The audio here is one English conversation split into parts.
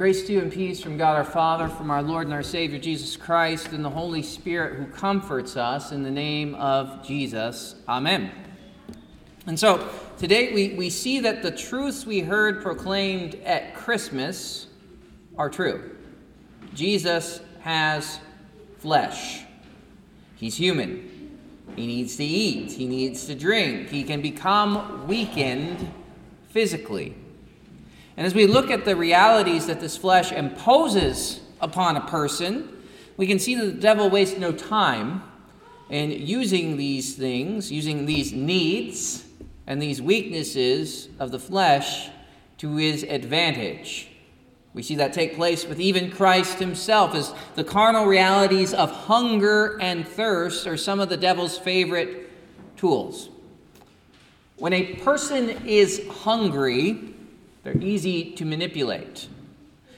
Grace to you and peace from God our Father, from our Lord and our Savior Jesus Christ, and the Holy Spirit who comforts us in the name of Jesus. Amen. And so, today we, we see that the truths we heard proclaimed at Christmas are true. Jesus has flesh, he's human. He needs to eat, he needs to drink, he can become weakened physically. And as we look at the realities that this flesh imposes upon a person, we can see that the devil wastes no time in using these things, using these needs and these weaknesses of the flesh to his advantage. We see that take place with even Christ himself, as the carnal realities of hunger and thirst are some of the devil's favorite tools. When a person is hungry, they're easy to manipulate.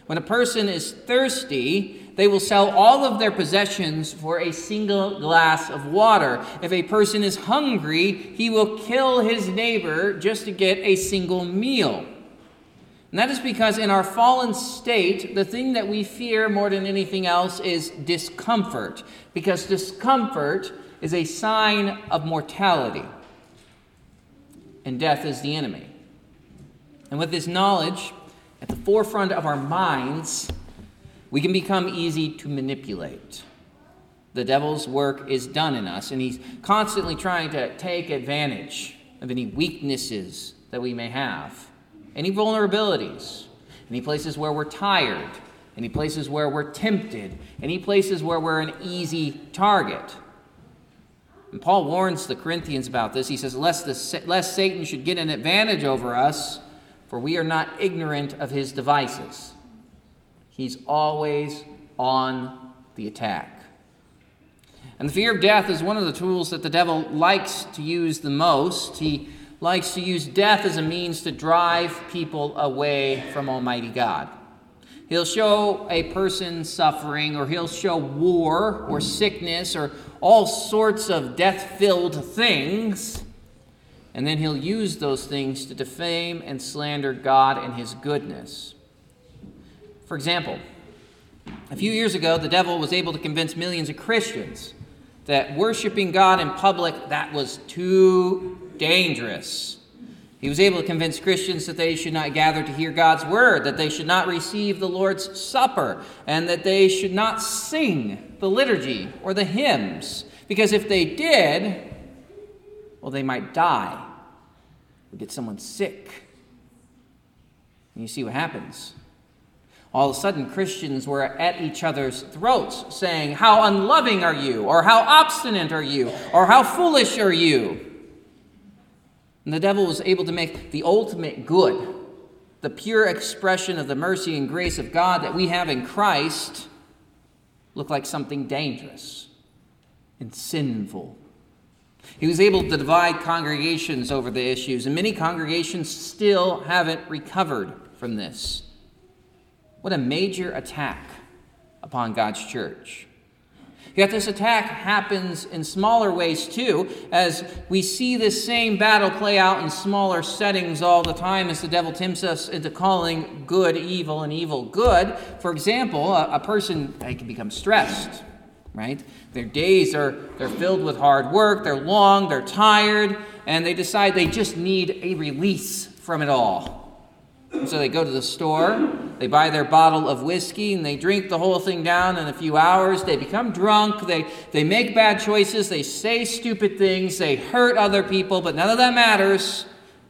When a person is thirsty, they will sell all of their possessions for a single glass of water. If a person is hungry, he will kill his neighbor just to get a single meal. And that is because in our fallen state, the thing that we fear more than anything else is discomfort, because discomfort is a sign of mortality, and death is the enemy. And with this knowledge at the forefront of our minds, we can become easy to manipulate. The devil's work is done in us, and he's constantly trying to take advantage of any weaknesses that we may have, any vulnerabilities, any places where we're tired, any places where we're tempted, any places where we're an easy target. And Paul warns the Corinthians about this. He says, lest, the, lest Satan should get an advantage over us for we are not ignorant of his devices. He's always on the attack. And the fear of death is one of the tools that the devil likes to use the most. He likes to use death as a means to drive people away from Almighty God. He'll show a person suffering, or he'll show war, or sickness, or all sorts of death filled things and then he'll use those things to defame and slander God and his goodness. For example, a few years ago, the devil was able to convince millions of Christians that worshiping God in public that was too dangerous. He was able to convince Christians that they should not gather to hear God's word, that they should not receive the Lord's supper, and that they should not sing the liturgy or the hymns, because if they did, well, they might die or get someone sick. And you see what happens. All of a sudden, Christians were at each other's throats saying, How unloving are you? Or how obstinate are you? Or how foolish are you? And the devil was able to make the ultimate good, the pure expression of the mercy and grace of God that we have in Christ, look like something dangerous and sinful he was able to divide congregations over the issues, and many congregations still haven't recovered from this. What a major attack upon God's church. Yet this attack happens in smaller ways too, as we see this same battle play out in smaller settings all the time as the devil tempts us into calling good evil and evil good. For example, a, person can become stressed right? Their days are they're filled with hard work, they're long, they're tired, and they decide they just need a release from it all. And so they go to the store, they buy their bottle of whiskey, and they drink the whole thing down in a few hours. They become drunk, they, they make bad choices, they say stupid things, they hurt other people, but none of that matters.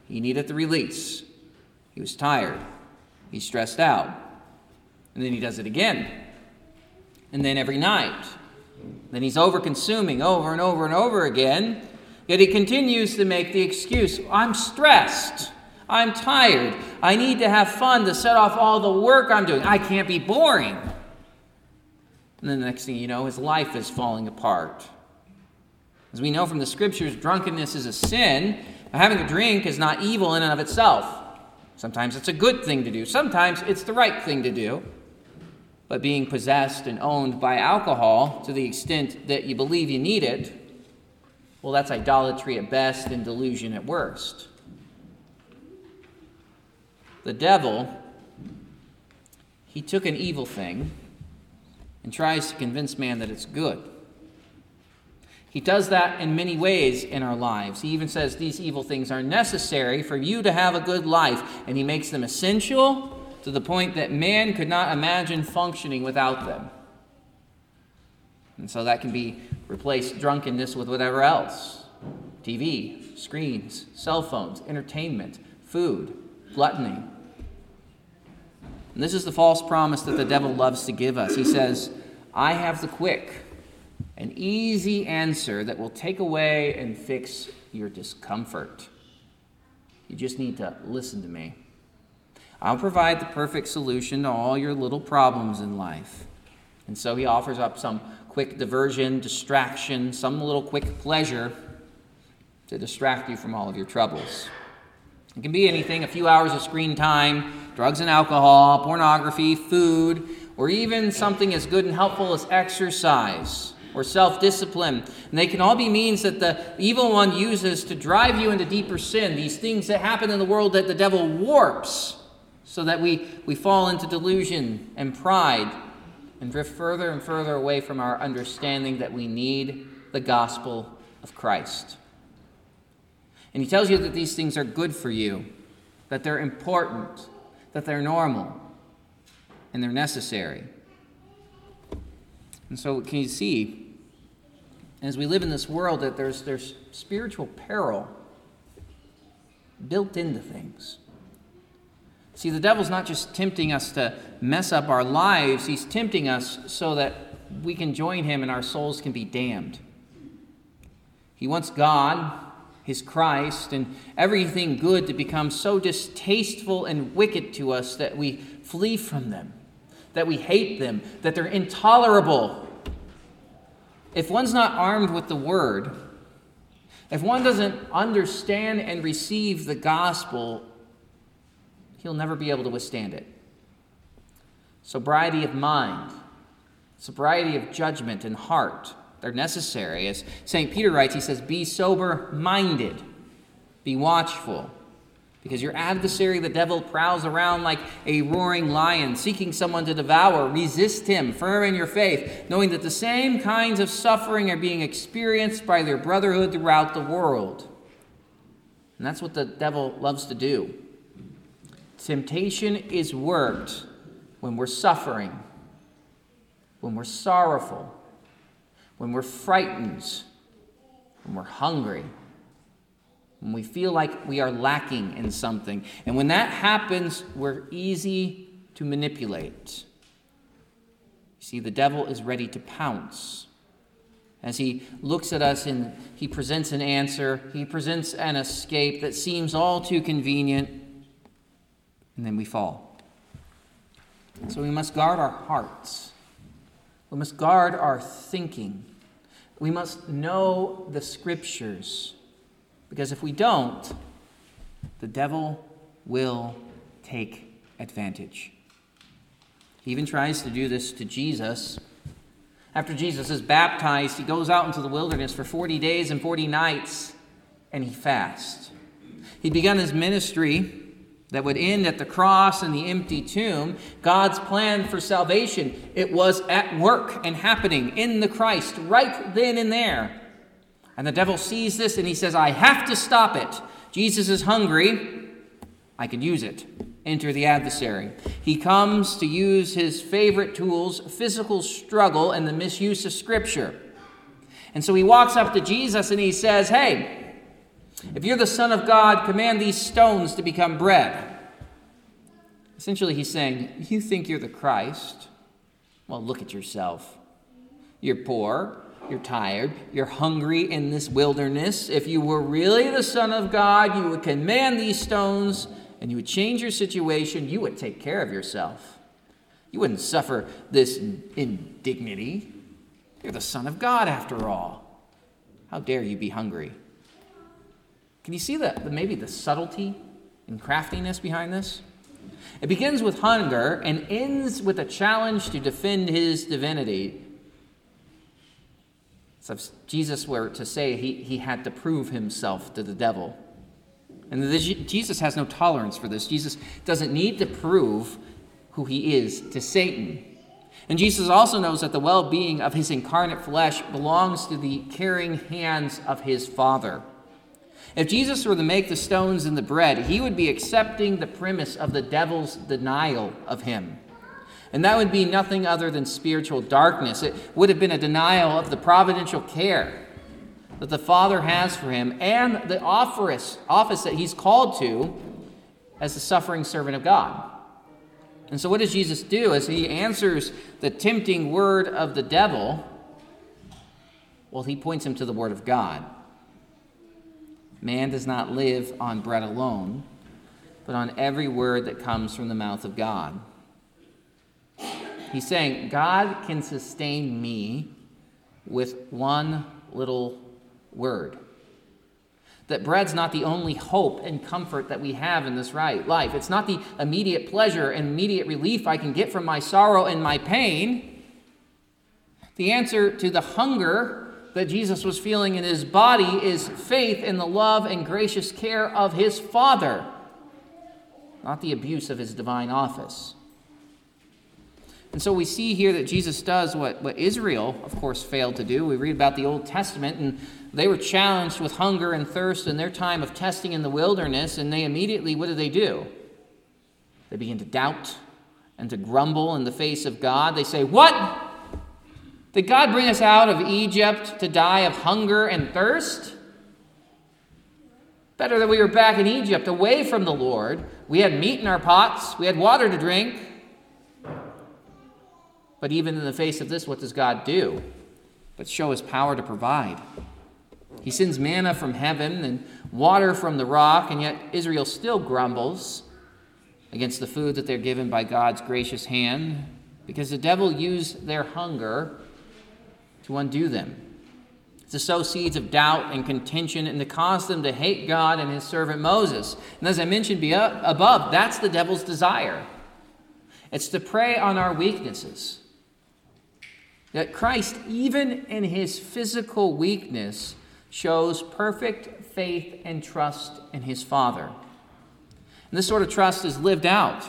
He needed the release. He was tired, he's stressed out. And then he does it again. And then every night, then he's over consuming over and over and over again. Yet he continues to make the excuse I'm stressed. I'm tired. I need to have fun to set off all the work I'm doing. I can't be boring. And then the next thing you know, his life is falling apart. As we know from the scriptures, drunkenness is a sin. Having a drink is not evil in and of itself. Sometimes it's a good thing to do, sometimes it's the right thing to do but being possessed and owned by alcohol to the extent that you believe you need it, well, that's idolatry at best and delusion at worst. The devil, he took an evil thing and tries to convince man that it's good. He does that in many ways in our lives. He even says these evil things are necessary for you to have a good life, and he makes them essential to the point that man could not imagine functioning without them. And so that can be replaced drunkenness with whatever else TV, screens, cell phones, entertainment, food, gluttony. And this is the false promise that the devil loves to give us. He says, I have the quick an easy answer that will take away and fix your discomfort. You just need to listen to me. I'll provide the perfect solution to all your little problems in life. And so he offers up some quick diversion, distraction, some little quick pleasure to distract you from all of your troubles. It can be anything a few hours of screen time, drugs and alcohol, pornography, food, or even something as good and helpful as exercise or self discipline. And they can all be means that the evil one uses to drive you into deeper sin, these things that happen in the world that the devil warps so that we, we fall into delusion and pride and drift further and further away from our understanding that we need the gospel of Christ. And he tells you that these things are good for you, that they're important, that they're normal, and they're necessary. And so, can you see, as we live in this world, that there's, there's spiritual peril built into things. See, the devil's not just tempting us to mess up our lives, he's tempting us so that we can join him and our souls can be damned. He wants God, his Christ, and everything good to become so distasteful and wicked to us that we flee from them that we hate them, that they're intolerable. If one's not armed with the word, if one doesn't understand and receive the gospel, he'll never be able to withstand it. Sobriety of mind, sobriety of judgment and heart, they're necessary. As St. Peter writes, he says, Be sober minded, be watchful. Because your adversary, the devil, prowls around like a roaring lion, seeking someone to devour. Resist him, firm in your faith, knowing that the same kinds of suffering are being experienced by their brotherhood throughout the world. And that's what the devil loves to do. Temptation is worked when we're suffering, when we're sorrowful, when we're frightened, when we're hungry when we feel like we are lacking in something. And when that happens, we're easy to manipulate. You see, the devil is ready to pounce. As he looks at us and he presents an answer, he presents an escape that seems all too convenient, and then we fall. So we must guard our hearts. We must guard our thinking. We must know the scriptures. Because if we don't, the devil will take advantage. He even tries to do this to Jesus. After Jesus is baptized, he goes out into the wilderness for 40 days and 40 nights and he fasts. He began his ministry that would end at the cross and the empty tomb. God's plan for salvation, it was at work and happening in the Christ right then and there. And the devil sees this and he says, I have to stop it. Jesus is hungry. I can use it. Enter the adversary. He comes to use his favorite tools, physical struggle, and the misuse of Scripture. And so he walks up to Jesus and he says, Hey, if you're the Son of God, command these stones to become bread. Essentially, he's saying, You think you're the Christ? Well, look at yourself. You're poor, you're tired. You're hungry in this wilderness. If you were really the Son of God, you would command these stones and you would change your situation. You would take care of yourself. You wouldn't suffer this indignity. You're the Son of God, after all. How dare you be hungry? Can you see that maybe the subtlety and craftiness behind this? It begins with hunger and ends with a challenge to defend his divinity. So if Jesus were to say he, he had to prove himself to the devil. And Jesus has no tolerance for this. Jesus doesn't need to prove who he is to Satan. And Jesus also knows that the well being of his incarnate flesh belongs to the caring hands of his Father. If Jesus were to make the stones in the bread, he would be accepting the premise of the devil's denial of him. And that would be nothing other than spiritual darkness. It would have been a denial of the providential care that the Father has for him and the office, office that he's called to as the suffering servant of God. And so, what does Jesus do as he answers the tempting word of the devil? Well, he points him to the word of God. Man does not live on bread alone, but on every word that comes from the mouth of God. He's saying, God can sustain me with one little word. That bread's not the only hope and comfort that we have in this right life. It's not the immediate pleasure and immediate relief I can get from my sorrow and my pain. The answer to the hunger that Jesus was feeling in his body is faith in the love and gracious care of his Father, not the abuse of his divine office. And so we see here that Jesus does what, what Israel, of course, failed to do. We read about the Old Testament, and they were challenged with hunger and thirst in their time of testing in the wilderness, and they immediately, what do they do? They begin to doubt and to grumble in the face of God. They say, What? Did God bring us out of Egypt to die of hunger and thirst? Better that we were back in Egypt, away from the Lord. We had meat in our pots, we had water to drink. But even in the face of this, what does God do? But show his power to provide. He sends manna from heaven and water from the rock, and yet Israel still grumbles against the food that they're given by God's gracious hand because the devil used their hunger undo them, to sow seeds of doubt and contention, and to cause them to hate God and his servant Moses. And as I mentioned above, that's the devil's desire it's to prey on our weaknesses that Christ, even in his physical weakness, shows perfect faith and trust in his Father. And this sort of trust is lived out.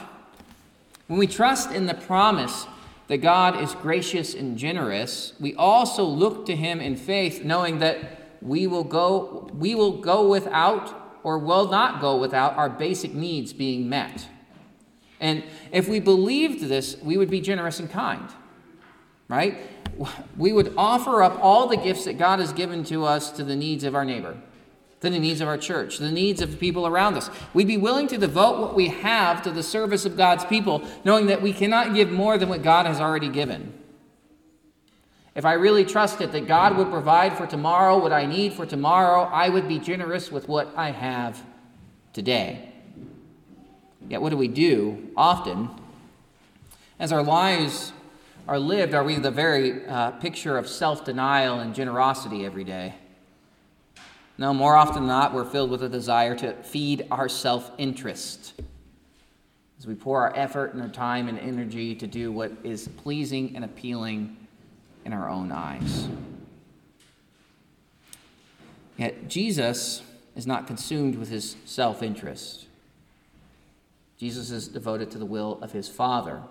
When we trust in the promise that God is gracious and generous, we also look to him in faith, knowing that we will go, we will go without or will not go without our basic needs being met. And if we believed this, we would be generous and kind right? We would offer up all the gifts that God has given to us to the needs of our neighbor, to the needs of our church, the needs of the people around us. We'd be willing to devote what we have to the service of God's people, knowing that we cannot give more than what God has already given. If I really trusted that God would provide for tomorrow what I need for tomorrow, I would be generous with what I have today. Yet, what do we do often? As our lives are lived, are we the very uh, picture of self denial and generosity every day? No, more often than not, we're filled with a desire to feed our self interest as we pour our effort and our time and energy to do what is pleasing and appealing in our own eyes. Yet Jesus is not consumed with his self interest. Jesus is devoted to the will of his Father.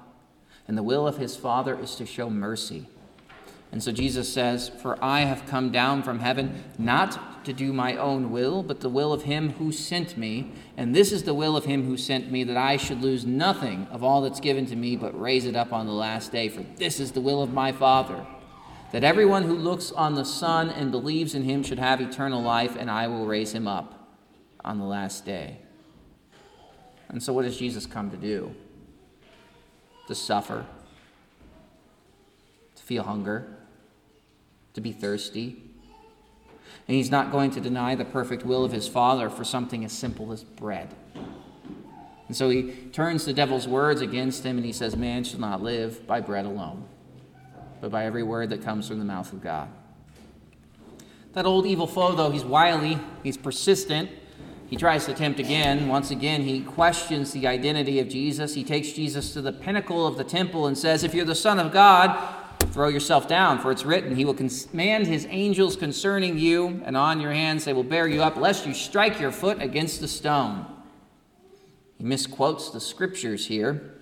And the will of his Father is to show mercy. And so Jesus says, For I have come down from heaven not to do my own will, but the will of him who sent me. And this is the will of him who sent me, that I should lose nothing of all that's given to me, but raise it up on the last day. For this is the will of my Father, that everyone who looks on the Son and believes in him should have eternal life, and I will raise him up on the last day. And so, what does Jesus come to do? to suffer, to feel hunger, to be thirsty. And he's not going to deny the perfect will of his Father for something as simple as bread. And so he turns the devil's words against him and he says, Man shall not live by bread alone, but by every word that comes from the mouth of God. That old evil foe, though, he's wily, he's persistent, he tries to tempt again. Once again, he questions the identity of Jesus. He takes Jesus to the pinnacle of the temple and says, If you're the Son of God, throw yourself down, for it's written, He will command His angels concerning you, and on your hands they will bear you up, lest you strike your foot against a stone. He misquotes the scriptures here.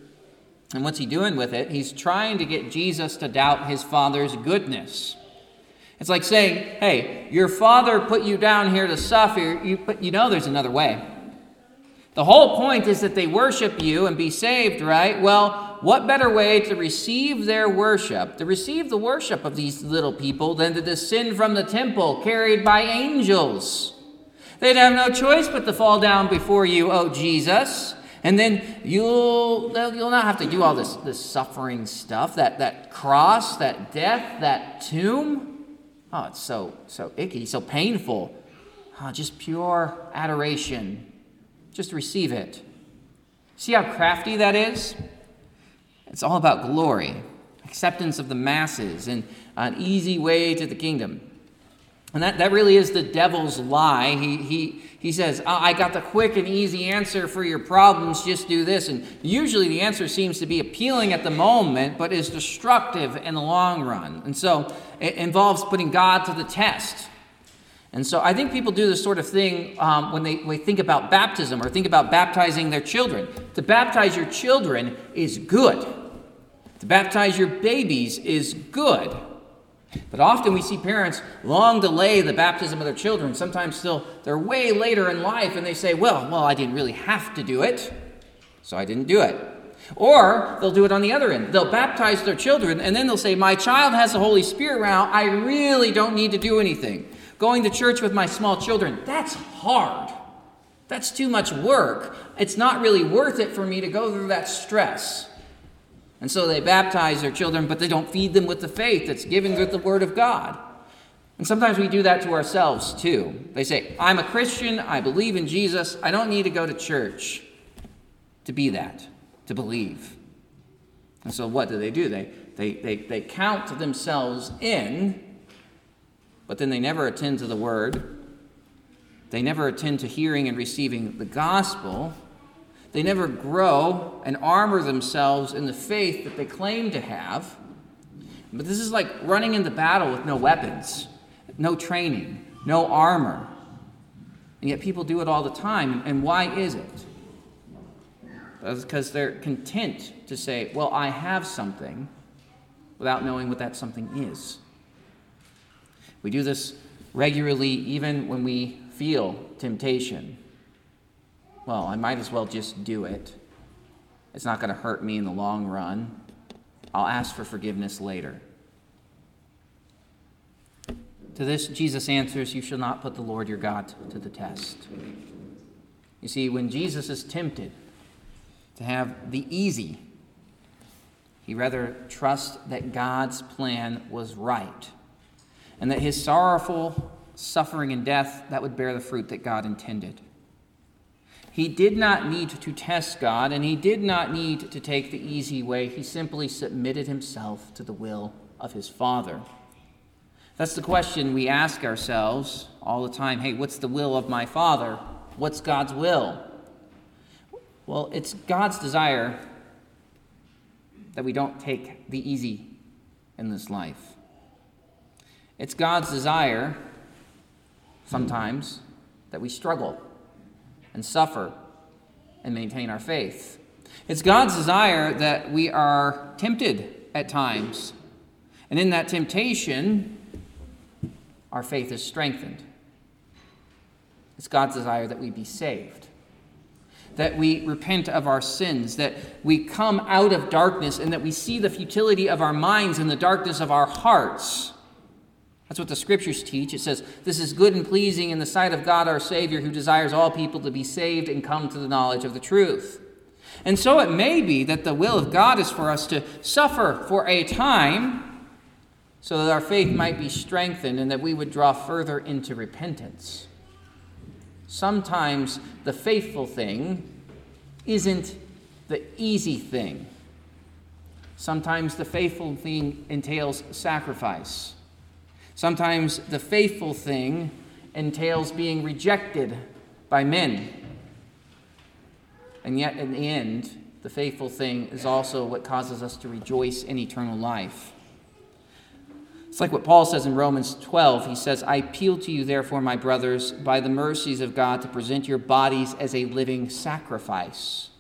And what's he doing with it? He's trying to get Jesus to doubt his Father's goodness. It's like saying, hey, your Father put you down here to suffer, you, but you know there's another way. The whole point is that they worship you and be saved, right? Well, what better way to receive their worship, to receive the worship of these little people, than to descend from the temple carried by angels? They'd have no choice but to fall down before you, oh Jesus. And then you'll, you'll not have to do all this, this suffering stuff, that, that cross, that death, that tomb. Oh, it's so, so icky, so painful. Oh, just pure adoration. Just receive it. See how crafty that is? It's all about glory, acceptance of the masses, and an easy way to the kingdom. And that, that really is the devil's lie. He, he, he says, oh, I got the quick and easy answer for your problems, just do this. And usually the answer seems to be appealing at the moment, but is destructive in the long run. And so it involves putting God to the test. And so I think people do this sort of thing um, when they, they think about baptism or think about baptizing their children. To baptize your children is good, to baptize your babies is good. But often we see parents long delay the baptism of their children. Sometimes still they're way later in life and they say, well, well, I didn't really have to do it, so I didn't do it. Or they'll do it on the other end. They'll baptize their children and then they'll say, My child has the Holy Spirit now. I really don't need to do anything. Going to church with my small children, that's hard. That's too much work. It's not really worth it for me to go through that stress. And so they baptize their children, but they don't feed them with the faith that's given with the Word of God. And sometimes we do that to ourselves too. They say, I'm a Christian, I believe in Jesus, I don't need to go to church to be that, to believe. And so what do they do? They, they, they, they count themselves in, but then they never attend to the Word. They never attend to hearing and receiving the gospel. They never grow and armor themselves in the faith that they claim to have. But this is like running into battle with no weapons, no training, no armor. And yet people do it all the time. And why is it? That's because they're content to say, well, I have something, without knowing what that something is. We do this regularly, even when we feel temptation well, I might as well just do it. It's not going to hurt me in the long run. I'll ask for forgiveness later. To this, Jesus answers, You shall not put the Lord your God to the test. You see, when Jesus is tempted to have the easy, he rather trusts that God's plan was right and that his sorrowful suffering and death that would bear the fruit that God intended. He did not need to test God, and he did not need to take the easy way. He simply submitted himself to the will of his Father. That's the question we ask ourselves all the time. Hey, what's the will of my Father? What's God's will? Well, it's God's desire that we don't take the easy in this life. It's God's desire sometimes that we struggle and suffer and maintain our faith. It's God's desire that we are tempted at times. And in that temptation, our faith is strengthened. It's God's desire that we be saved, that we repent of our sins, that we come out of darkness, and that we see the futility of our minds and the darkness of our hearts that's what the scriptures teach. It says, This is good and pleasing in the sight of God our Savior, who desires all people to be saved and come to the knowledge of the truth. And so it may be that the will of God is for us to suffer for a time so that our faith might be strengthened and that we would draw further into repentance. Sometimes the faithful thing isn't the easy thing. Sometimes the faithful thing entails sacrifice. Sometimes the faithful thing entails being rejected by men. And yet, in the end, the faithful thing is also what causes us to rejoice in eternal life. It's like what Paul says in Romans 12. He says, I appeal to you, therefore, my brothers, by the mercies of God, to present your bodies as a living sacrifice,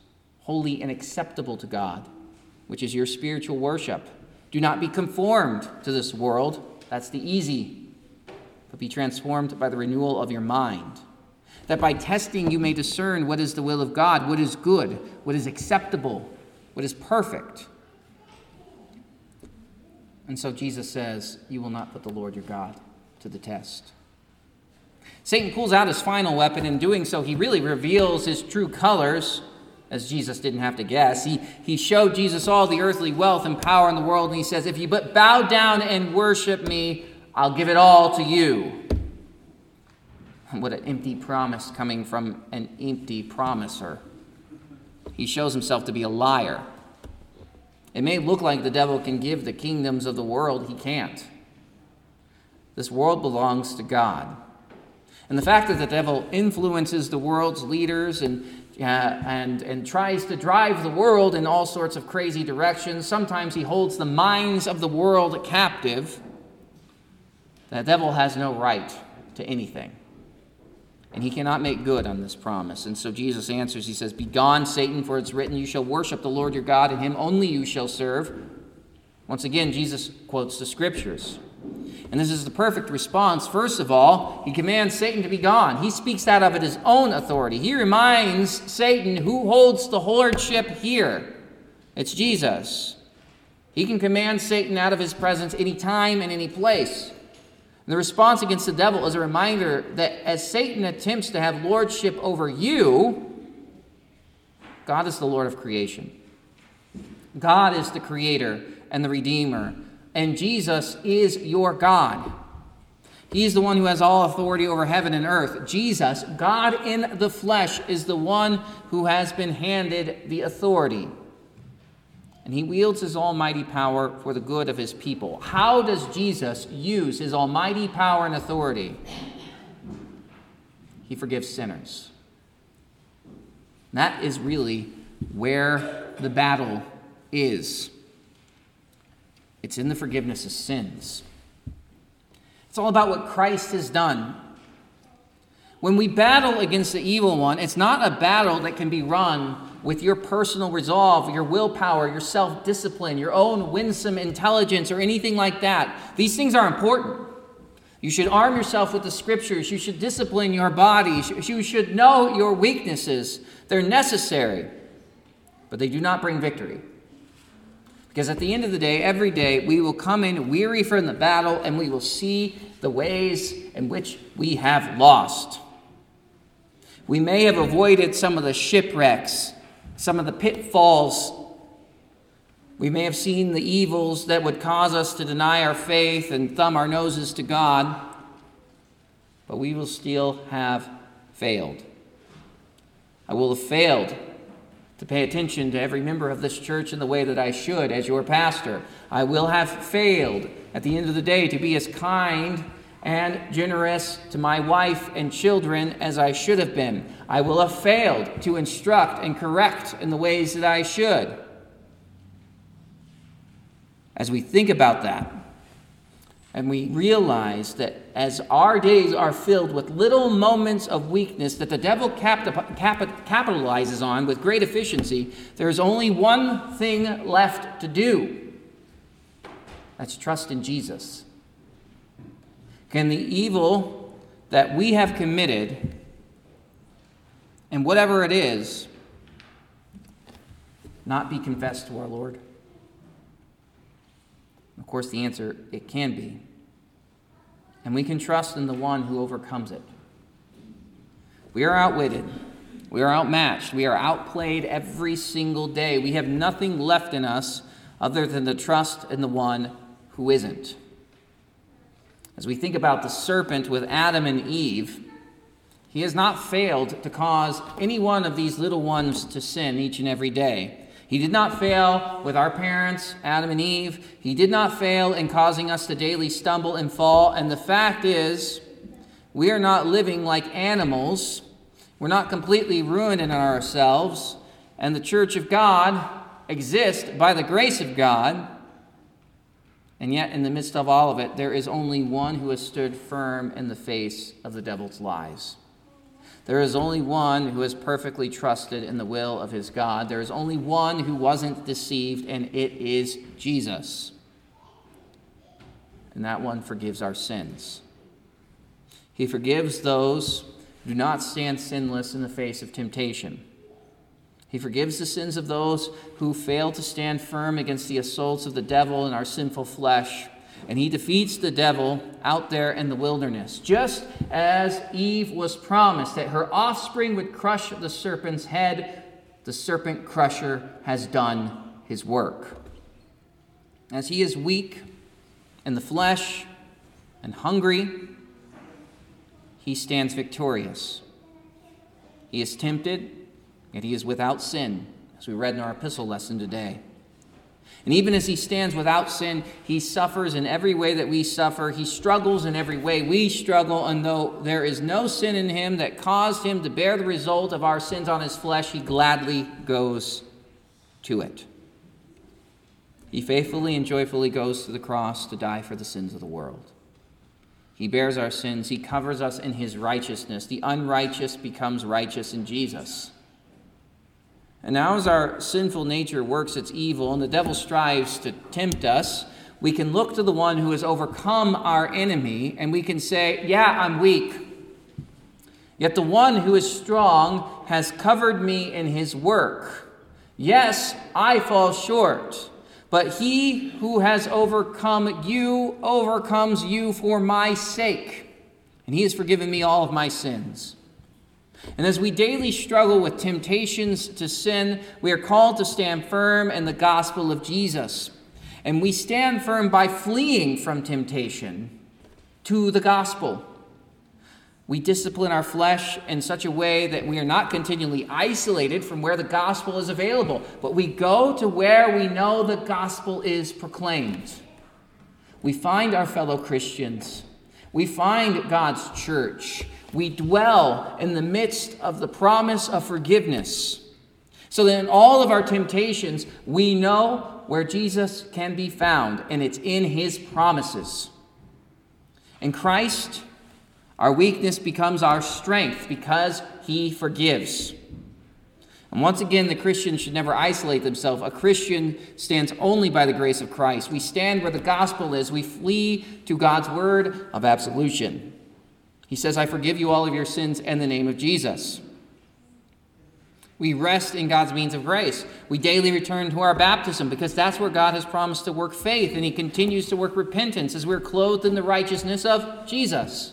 holy and acceptable to God which is your spiritual worship. Do not be conformed to this world. That's the easy. But be transformed by the renewal of your mind. That by testing you may discern what is the will of God, what is good, what is acceptable, what is perfect. And so Jesus says, You will not put the Lord your God to the test. Satan pulls out his final weapon. In doing so, he really reveals his true colors, as Jesus didn't have to guess. He, he showed Jesus all the earthly wealth and power in the world, and he says, If you but bow down and worship me, I'll give it all to you. What an empty promise coming from an empty promiser. He shows himself to be a liar. It may look like the devil can give the kingdoms of the world, he can't. This world belongs to God. And the fact that the devil influences the world's leaders and, uh, and, and tries to drive the world in all sorts of crazy directions, sometimes he holds the minds of the world captive. The devil has no right to anything. And he cannot make good on this promise. And so Jesus answers, He says, Begone, Satan, for it's written, You shall worship the Lord your God, and him only you shall serve. Once again, Jesus quotes the scriptures. And this is the perfect response. First of all, he commands Satan to be gone. He speaks out of his own authority. He reminds Satan who holds the lordship here. It's Jesus. He can command Satan out of his presence any time and any place. And the response against the devil is a reminder that as Satan attempts to have lordship over you, God is the Lord of creation. God is the creator and the redeemer and Jesus is your God. He's the one who has all authority over heaven and earth. Jesus, God in the flesh, is the one who has been handed the authority. And he wields his almighty power for the good of his people. How does Jesus use his almighty power and authority? He forgives sinners. That is really where the battle is. It's in the forgiveness of sins. It's all about what Christ has done. When we battle against the evil one, it's not a battle that can be run with your personal resolve, your willpower, your self discipline, your own winsome intelligence, or anything like that. These things are important. You should arm yourself with the scriptures. You should discipline your body. You should know your weaknesses. They're necessary, but they do not bring victory. Because at the end of the day, every day, we will come in weary from the battle and we will see the ways in which we have lost. We may have avoided some of the shipwrecks, some of the pitfalls. We may have seen the evils that would cause us to deny our faith and thumb our noses to God, but we will still have failed. I will have failed to pay attention to every member of this church in the way that I should as your pastor. I will have failed at the end of the day to be as kind and generous to my wife and children as I should have been. I will have failed to instruct and correct in the ways that I should. As we think about that, and we realize that as our days are filled with little moments of weakness that the devil cap- cap- capitalizes on with great efficiency, there is only one thing left to do that's trust in Jesus. Can the evil that we have committed, and whatever it is, not be confessed to our Lord? Of course, the answer it can be. And we can trust in the one who overcomes it. We are outwitted. We are outmatched. We are outplayed every single day. We have nothing left in us other than to trust in the one who isn't. As we think about the serpent with Adam and Eve, he has not failed to cause any one of these little ones to sin each and every day. He did not fail with our parents, Adam and Eve. He did not fail in causing us to daily stumble and fall. And the fact is, we are not living like animals. We're not completely ruined in ourselves. And the church of God exists by the grace of God. And yet, in the midst of all of it, there is only one who has stood firm in the face of the devil's lies. There is only one who has perfectly trusted in the will of his God. There is only one who wasn't deceived, and it is Jesus. And that one forgives our sins. He forgives those who do not stand sinless in the face of temptation. He forgives the sins of those who fail to stand firm against the assaults of the devil in our sinful flesh and he defeats the devil out there in the wilderness, just as Eve was promised that her offspring would crush the serpent's head. The serpent crusher has done his work. As he is weak in the flesh and hungry, he stands victorious. He is tempted, yet he is without sin, as we read in our epistle lesson today. And even as he stands without sin, he suffers in every way that we suffer. He struggles in every way we struggle. And though there is no sin in him that caused him to bear the result of our sins on his flesh, he gladly goes to it. He faithfully and joyfully goes to the cross to die for the sins of the world. He bears our sins, he covers us in his righteousness. The unrighteous becomes righteous in Jesus. And now, as our sinful nature works its evil and the devil strives to tempt us, we can look to the one who has overcome our enemy and we can say, Yeah, I'm weak. Yet the one who is strong has covered me in his work. Yes, I fall short, but he who has overcome you overcomes you for my sake, and he has forgiven me all of my sins. And as we daily struggle with temptations to sin, we are called to stand firm in the gospel of Jesus. And we stand firm by fleeing from temptation to the gospel. We discipline our flesh in such a way that we are not continually isolated from where the gospel is available, but we go to where we know the gospel is proclaimed. We find our fellow Christians. We find God's church we dwell in the midst of the promise of forgiveness. So that in all of our temptations, we know where Jesus can be found, and it's in his promises. In Christ, our weakness becomes our strength because he forgives. And once again, the Christian should never isolate themselves. A Christian stands only by the grace of Christ. We stand where the gospel is. We flee to God's word of absolution. He says, I forgive you all of your sins in the name of Jesus. We rest in God's means of grace. We daily return to our baptism because that's where God has promised to work faith, and He continues to work repentance as we're clothed in the righteousness of Jesus.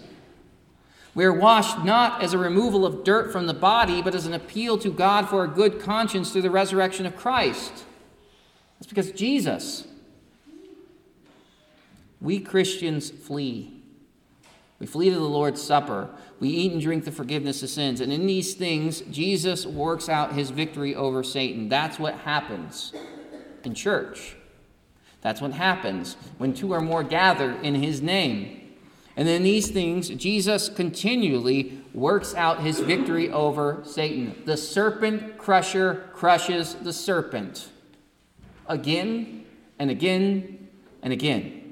We are washed not as a removal of dirt from the body, but as an appeal to God for a good conscience through the resurrection of Christ. That's because Jesus. We Christians flee we flee to the Lord's Supper. We eat and drink the forgiveness of sins. And in these things, Jesus works out his victory over Satan. That's what happens in church. That's what happens when two or more gather in his name. And in these things, Jesus continually works out his victory over Satan. The serpent crusher crushes the serpent again and again and again.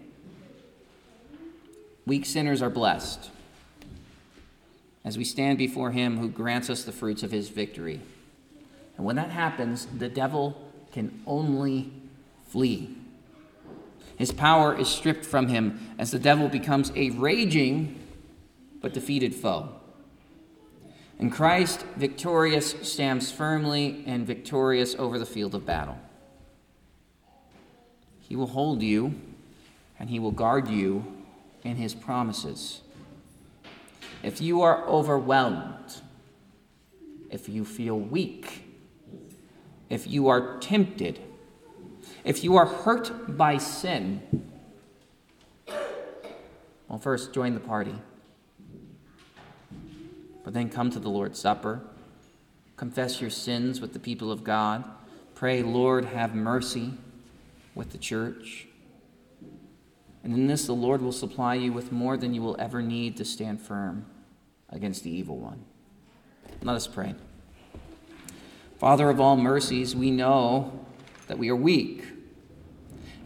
Weak sinners are blessed as we stand before Him who grants us the fruits of His victory. And when that happens, the devil can only flee. His power is stripped from him as the devil becomes a raging but defeated foe. And Christ, victorious, stands firmly and victorious over the field of battle. He will hold you and he will guard you in his promises. If you are overwhelmed, if you feel weak, if you are tempted, if you are hurt by sin, well, first join the party. But then come to the Lord's Supper. Confess your sins with the people of God. Pray, Lord, have mercy with the church. And in this, the Lord will supply you with more than you will ever need to stand firm against the evil one. Let us pray. Father of all mercies, we know that we are weak.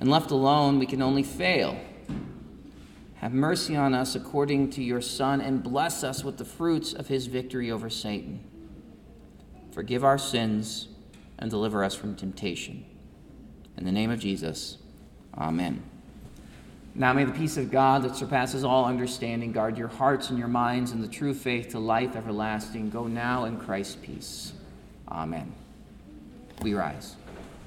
And left alone, we can only fail. have mercy on us according to your Son, and bless us with the fruits of his victory over Satan. Forgive our sins and deliver us from temptation. In the name of Jesus, amen. Now may the peace of God that surpasses all understanding guard your hearts and your minds in the true faith to life everlasting. Go now in Christ's peace. Amen. We rise.